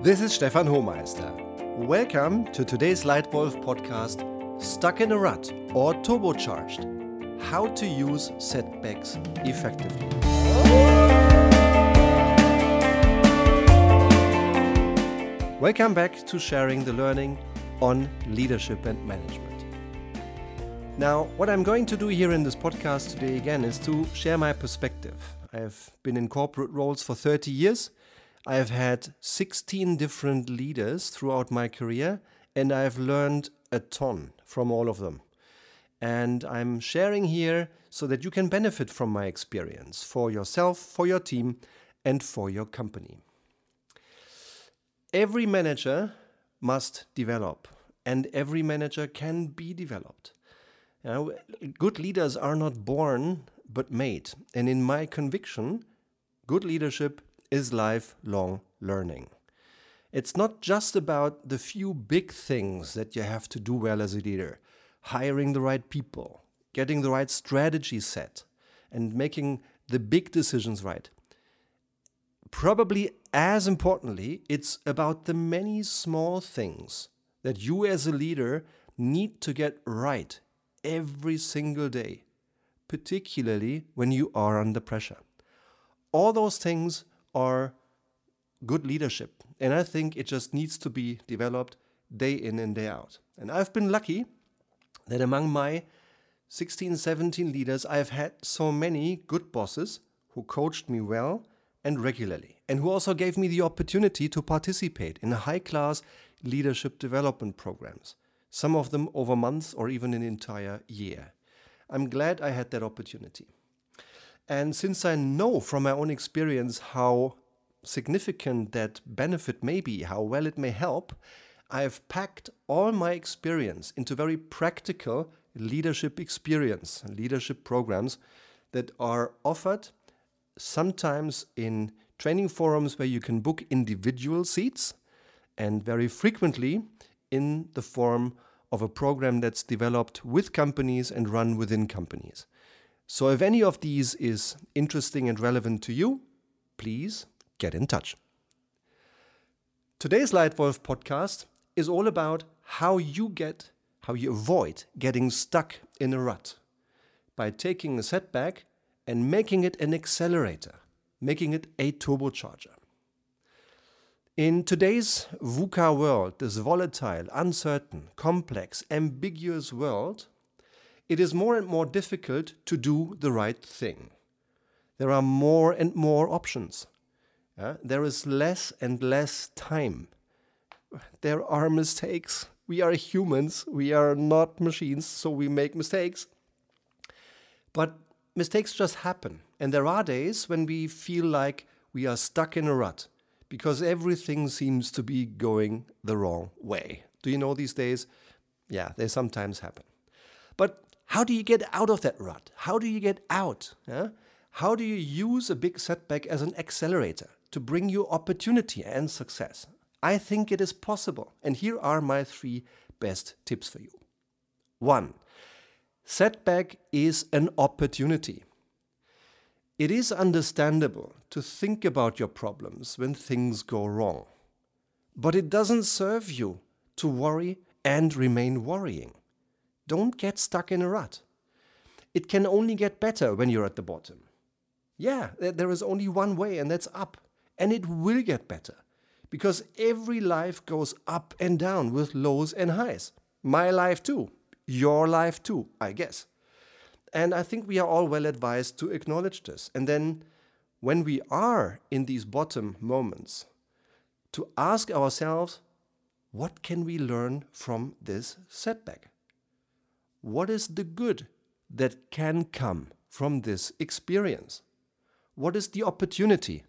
This is Stefan Hohmeister. Welcome to today's Lightwolf podcast Stuck in a Rut or Turbocharged How to Use Setbacks Effectively. Welcome back to sharing the learning on leadership and management. Now, what I'm going to do here in this podcast today again is to share my perspective. I've been in corporate roles for 30 years I have had 16 different leaders throughout my career, and I've learned a ton from all of them. And I'm sharing here so that you can benefit from my experience for yourself, for your team, and for your company. Every manager must develop, and every manager can be developed. You know, good leaders are not born but made. And in my conviction, good leadership is lifelong learning. It's not just about the few big things that you have to do well as a leader hiring the right people, getting the right strategy set, and making the big decisions right. Probably as importantly, it's about the many small things that you as a leader need to get right every single day, particularly when you are under pressure. All those things are good leadership. And I think it just needs to be developed day in and day out. And I've been lucky that among my 16, 17 leaders, I've had so many good bosses who coached me well and regularly, and who also gave me the opportunity to participate in high class leadership development programs, some of them over months or even an entire year. I'm glad I had that opportunity. And since I know from my own experience how significant that benefit may be, how well it may help, I have packed all my experience into very practical leadership experience, leadership programs that are offered sometimes in training forums where you can book individual seats, and very frequently in the form of a program that's developed with companies and run within companies. So, if any of these is interesting and relevant to you, please get in touch. Today's Lightwolf podcast is all about how you get, how you avoid getting stuck in a rut by taking a setback and making it an accelerator, making it a turbocharger. In today's VUCA world, this volatile, uncertain, complex, ambiguous world, it is more and more difficult to do the right thing. There are more and more options. Uh, there is less and less time. There are mistakes. We are humans. We are not machines, so we make mistakes. But mistakes just happen. And there are days when we feel like we are stuck in a rut because everything seems to be going the wrong way. Do you know these days? Yeah, they sometimes happen. But how do you get out of that rut? How do you get out? Yeah? How do you use a big setback as an accelerator to bring you opportunity and success? I think it is possible. And here are my three best tips for you. One, setback is an opportunity. It is understandable to think about your problems when things go wrong, but it doesn't serve you to worry and remain worrying. Don't get stuck in a rut. It can only get better when you're at the bottom. Yeah, there is only one way, and that's up. And it will get better because every life goes up and down with lows and highs. My life too. Your life too, I guess. And I think we are all well advised to acknowledge this. And then, when we are in these bottom moments, to ask ourselves, what can we learn from this setback? What is the good that can come from this experience? What is the opportunity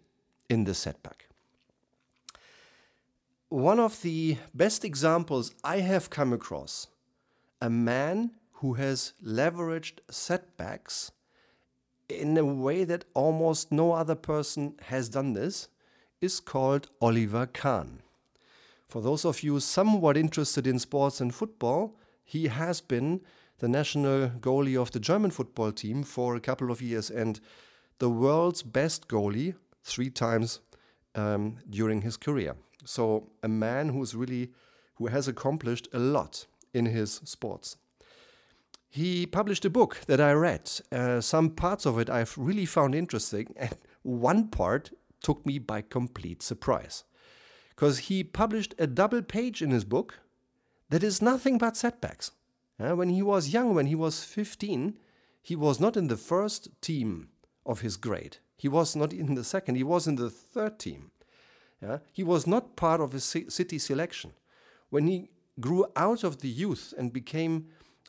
in the setback? One of the best examples I have come across a man who has leveraged setbacks in a way that almost no other person has done this is called Oliver Kahn. For those of you somewhat interested in sports and football, he has been the national goalie of the German football team for a couple of years and the world's best goalie three times um, during his career. So a man who's really who has accomplished a lot in his sports. He published a book that I read. Uh, some parts of it I've really found interesting, and one part took me by complete surprise. Because he published a double page in his book that is nothing but setbacks. When he was young, when he was 15, he was not in the first team of his grade. He was not in the second, he was in the third team. Yeah? He was not part of a city selection. When he grew out of the youth and became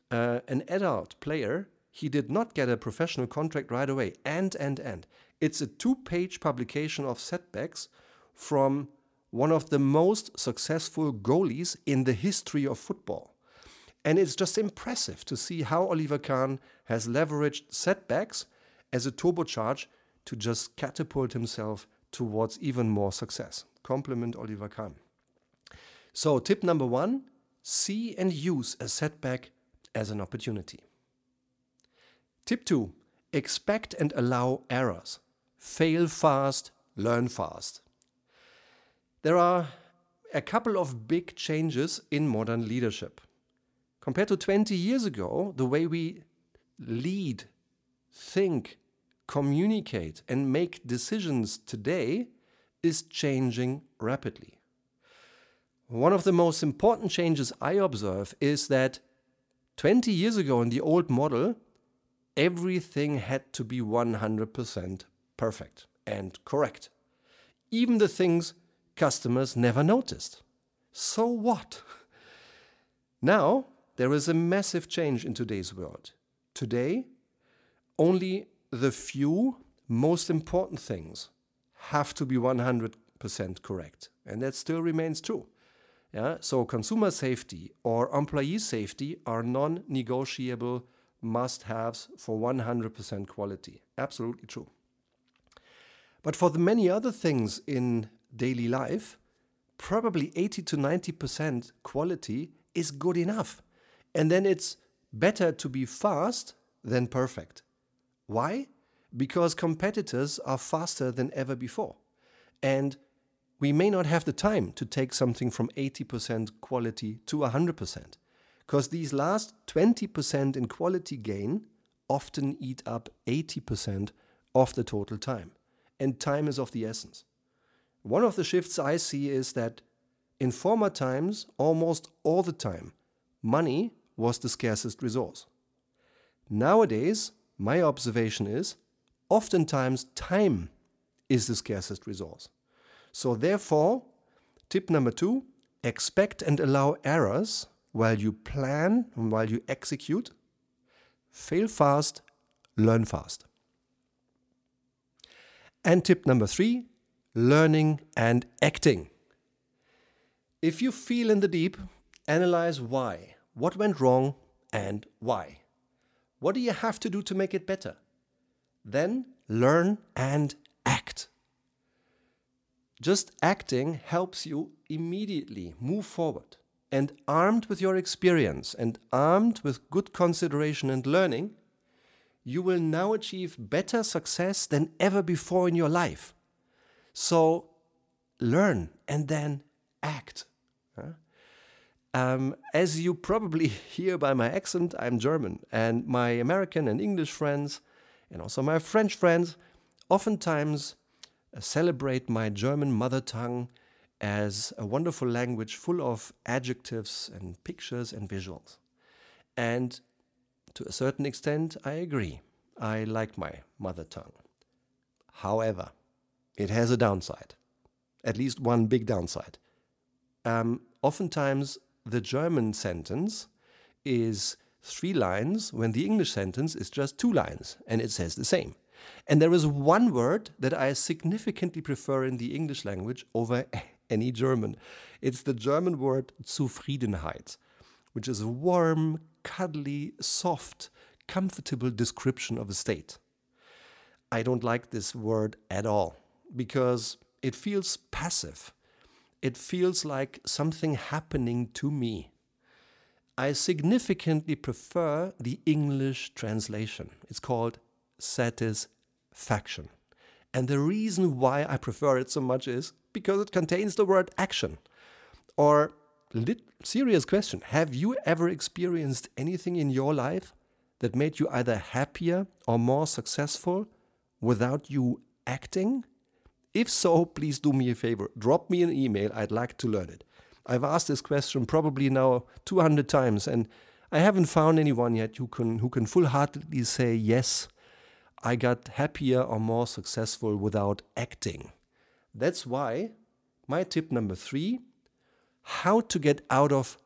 uh, an adult player, he did not get a professional contract right away. And, and, and. It's a two page publication of setbacks from one of the most successful goalies in the history of football. And it's just impressive to see how Oliver Kahn has leveraged setbacks as a turbocharge to just catapult himself towards even more success. Compliment Oliver Kahn. So, tip number one see and use a setback as an opportunity. Tip two expect and allow errors. Fail fast, learn fast. There are a couple of big changes in modern leadership. Compared to 20 years ago, the way we lead, think, communicate, and make decisions today is changing rapidly. One of the most important changes I observe is that 20 years ago in the old model, everything had to be 100% perfect and correct. Even the things customers never noticed. So what? Now, there is a massive change in today's world. Today, only the few most important things have to be 100% correct. And that still remains true. Yeah? So, consumer safety or employee safety are non negotiable must haves for 100% quality. Absolutely true. But for the many other things in daily life, probably 80 to 90% quality is good enough. And then it's better to be fast than perfect. Why? Because competitors are faster than ever before. And we may not have the time to take something from 80% quality to 100%. Because these last 20% in quality gain often eat up 80% of the total time. And time is of the essence. One of the shifts I see is that in former times, almost all the time, money was the scarcest resource. Nowadays, my observation is oftentimes time is the scarcest resource. So, therefore, tip number two expect and allow errors while you plan and while you execute. Fail fast, learn fast. And tip number three learning and acting. If you feel in the deep, analyze why. What went wrong and why? What do you have to do to make it better? Then learn and act. Just acting helps you immediately move forward. And armed with your experience and armed with good consideration and learning, you will now achieve better success than ever before in your life. So learn and then act. Um, as you probably hear by my accent, I'm German, and my American and English friends, and also my French friends, oftentimes uh, celebrate my German mother tongue as a wonderful language full of adjectives and pictures and visuals. And to a certain extent, I agree. I like my mother tongue. However, it has a downside, at least one big downside. Um, oftentimes, the German sentence is three lines when the English sentence is just two lines and it says the same. And there is one word that I significantly prefer in the English language over any German. It's the German word Zufriedenheit, which is a warm, cuddly, soft, comfortable description of a state. I don't like this word at all because it feels passive. It feels like something happening to me. I significantly prefer the English translation. It's called satisfaction. And the reason why I prefer it so much is because it contains the word action. Or, lit- serious question Have you ever experienced anything in your life that made you either happier or more successful without you acting? If so, please do me a favor. Drop me an email. I'd like to learn it. I've asked this question probably now 200 times, and I haven't found anyone yet who can, who can full heartedly say, Yes, I got happier or more successful without acting. That's why my tip number three how to get out of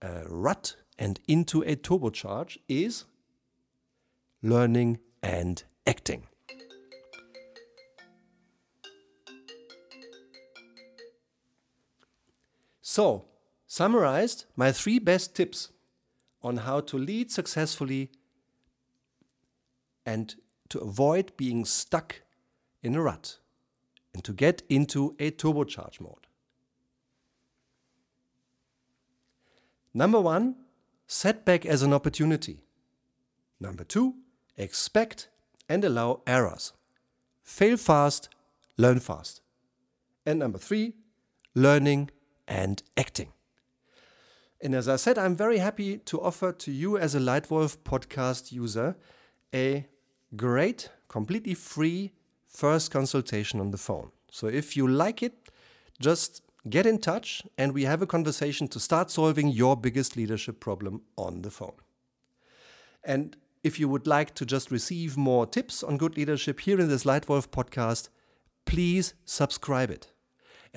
a rut and into a turbocharge is learning and acting. So, summarized my three best tips on how to lead successfully and to avoid being stuck in a rut and to get into a turbocharge mode. Number one, setback as an opportunity. Number two, expect and allow errors. Fail fast, learn fast. And number three, learning and acting. And as I said, I'm very happy to offer to you as a Lightwolf podcast user a great, completely free first consultation on the phone. So if you like it, just get in touch and we have a conversation to start solving your biggest leadership problem on the phone. And if you would like to just receive more tips on good leadership here in this Lightwolf podcast, please subscribe it.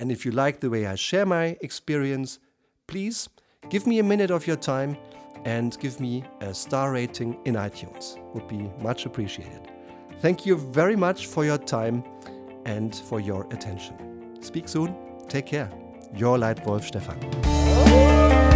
And if you like the way I share my experience, please give me a minute of your time and give me a star rating in iTunes. Would be much appreciated. Thank you very much for your time and for your attention. Speak soon. Take care. Your Lightwolf Stefan.